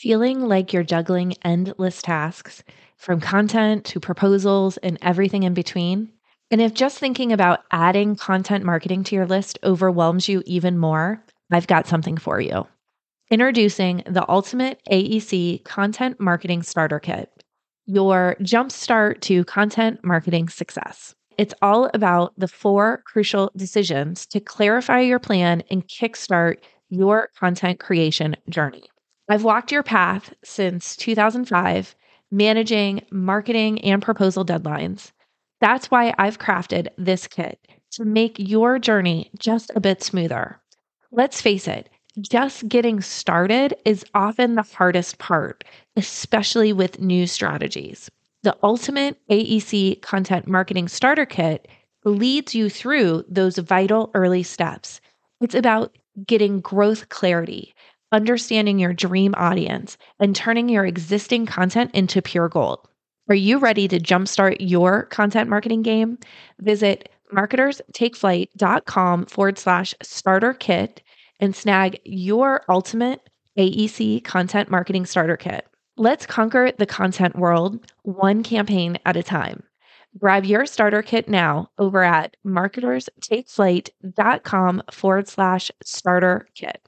Feeling like you're juggling endless tasks from content to proposals and everything in between? And if just thinking about adding content marketing to your list overwhelms you even more, I've got something for you. Introducing the Ultimate AEC Content Marketing Starter Kit, your jumpstart to content marketing success. It's all about the four crucial decisions to clarify your plan and kickstart your content creation journey. I've walked your path since 2005, managing marketing and proposal deadlines. That's why I've crafted this kit to make your journey just a bit smoother. Let's face it, just getting started is often the hardest part, especially with new strategies. The Ultimate AEC Content Marketing Starter Kit leads you through those vital early steps. It's about getting growth clarity, understanding your dream audience, and turning your existing content into pure gold. Are you ready to jumpstart your content marketing game? Visit marketerstakeflight.com forward slash starter kit and snag your ultimate AEC content marketing starter kit. Let's conquer the content world one campaign at a time. Grab your starter kit now over at marketerstakeflight.com forward slash starter kit.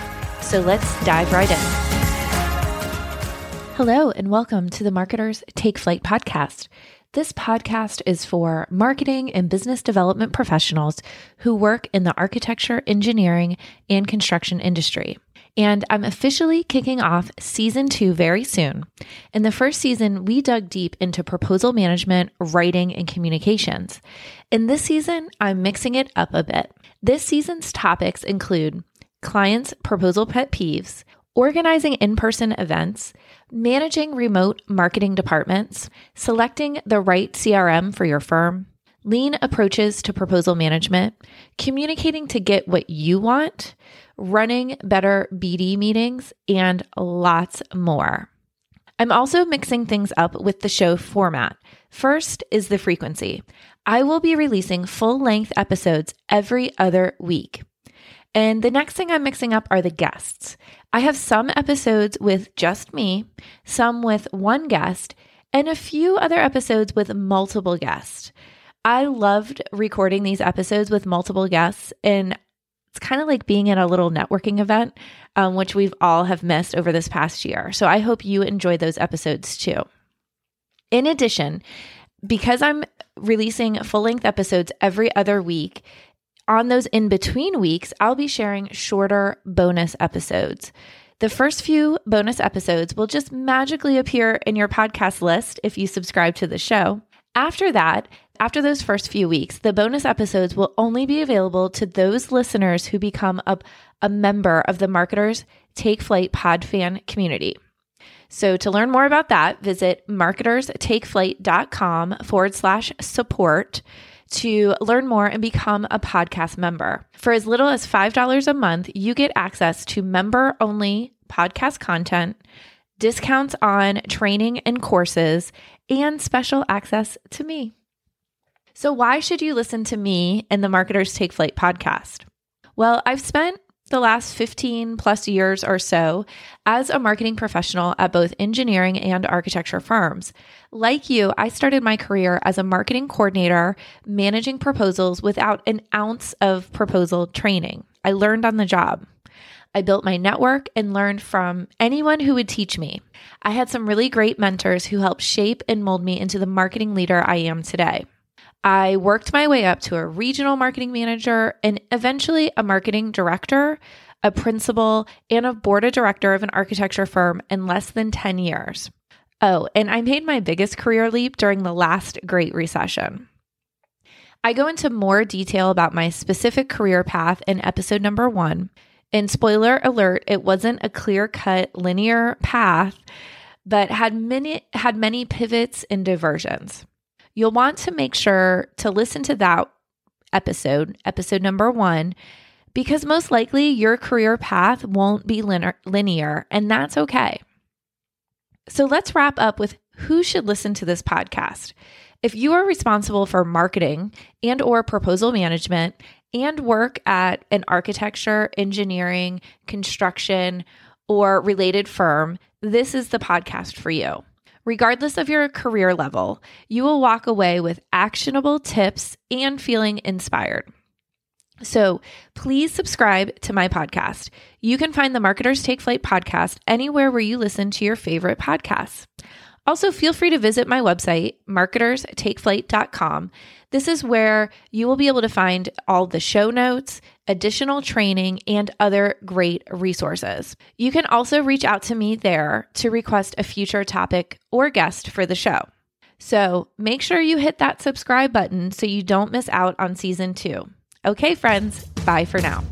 So let's dive right in. Hello, and welcome to the Marketers Take Flight podcast. This podcast is for marketing and business development professionals who work in the architecture, engineering, and construction industry. And I'm officially kicking off season two very soon. In the first season, we dug deep into proposal management, writing, and communications. In this season, I'm mixing it up a bit. This season's topics include clients' proposal pet peeves, organizing in person events, managing remote marketing departments, selecting the right CRM for your firm, lean approaches to proposal management, communicating to get what you want, running better BD meetings, and lots more. I'm also mixing things up with the show format. First is the frequency. I will be releasing full length episodes every other week. And the next thing I'm mixing up are the guests. I have some episodes with just me, some with one guest, and a few other episodes with multiple guests. I loved recording these episodes with multiple guests, and it's kind of like being at a little networking event, um, which we've all have missed over this past year. So I hope you enjoy those episodes too. In addition, because I'm releasing full length episodes every other week, on those in between weeks, I'll be sharing shorter bonus episodes. The first few bonus episodes will just magically appear in your podcast list if you subscribe to the show. After that, after those first few weeks, the bonus episodes will only be available to those listeners who become a, a member of the Marketers Take Flight Pod fan community. So to learn more about that, visit marketerstakeflight.com forward slash support to learn more and become a podcast member. For as little as $5 a month, you get access to member only podcast content, discounts on training and courses, and special access to me. So, why should you listen to me and the Marketers Take Flight podcast? Well, I've spent the last 15 plus years or so as a marketing professional at both engineering and architecture firms. Like you, I started my career as a marketing coordinator, managing proposals without an ounce of proposal training. I learned on the job. I built my network and learned from anyone who would teach me. I had some really great mentors who helped shape and mold me into the marketing leader I am today. I worked my way up to a regional marketing manager and eventually a marketing director, a principal, and a board of director of an architecture firm in less than 10 years. Oh, and I made my biggest career leap during the last Great Recession. I go into more detail about my specific career path in episode number one. And spoiler alert, it wasn't a clear cut linear path, but had many had many pivots and diversions. You'll want to make sure to listen to that episode, episode number 1, because most likely your career path won't be linear, and that's okay. So let's wrap up with who should listen to this podcast. If you are responsible for marketing and or proposal management and work at an architecture, engineering, construction, or related firm, this is the podcast for you. Regardless of your career level, you will walk away with actionable tips and feeling inspired. So please subscribe to my podcast. You can find the Marketers Take Flight podcast anywhere where you listen to your favorite podcasts. Also, feel free to visit my website, marketerstakeflight.com. This is where you will be able to find all the show notes, additional training, and other great resources. You can also reach out to me there to request a future topic or guest for the show. So make sure you hit that subscribe button so you don't miss out on season two. Okay, friends, bye for now.